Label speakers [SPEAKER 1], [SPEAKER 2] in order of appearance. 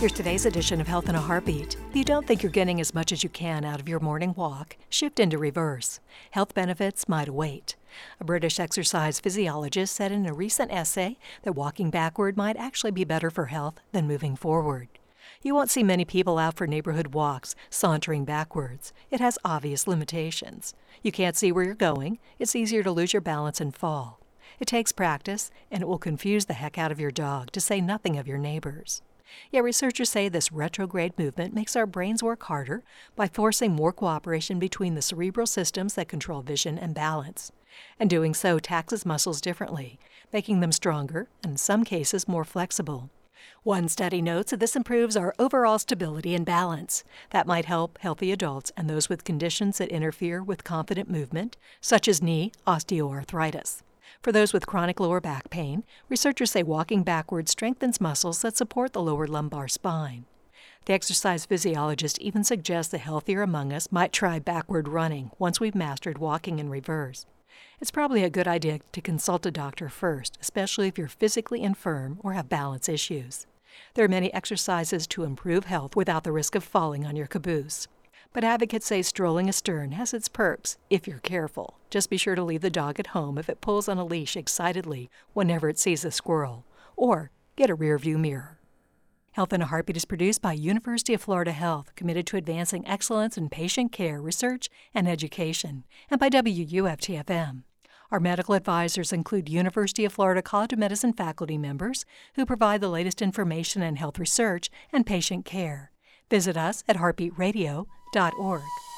[SPEAKER 1] Here's today's edition of Health in a Heartbeat. If you don't think you're getting as much as you can out of your morning walk, shift into reverse. Health benefits might await. A British exercise physiologist said in a recent essay that walking backward might actually be better for health than moving forward. You won't see many people out for neighborhood walks sauntering backwards. It has obvious limitations. You can't see where you're going, it's easier to lose your balance and fall. It takes practice, and it will confuse the heck out of your dog, to say nothing of your neighbors. Yet researchers say this retrograde movement makes our brains work harder by forcing more cooperation between the cerebral systems that control vision and balance. And doing so taxes muscles differently, making them stronger and in some cases more flexible. One study notes that this improves our overall stability and balance. That might help healthy adults and those with conditions that interfere with confident movement, such as knee osteoarthritis. For those with chronic lower back pain, researchers say walking backwards strengthens muscles that support the lower lumbar spine. The exercise physiologist even suggests the healthier among us might try backward running once we've mastered walking in reverse. It's probably a good idea to consult a doctor first, especially if you're physically infirm or have balance issues. There are many exercises to improve health without the risk of falling on your caboose. But advocates say strolling astern has its perks if you're careful. Just be sure to leave the dog at home if it pulls on a leash excitedly whenever it sees a squirrel, or get a rear view mirror. Health in a Heartbeat is produced by University of Florida Health, committed to advancing excellence in patient care, research, and education, and by WUFTFM. Our medical advisors include University of Florida College of Medicine faculty members who provide the latest information in health research and patient care. Visit us at heartbeatradio.org.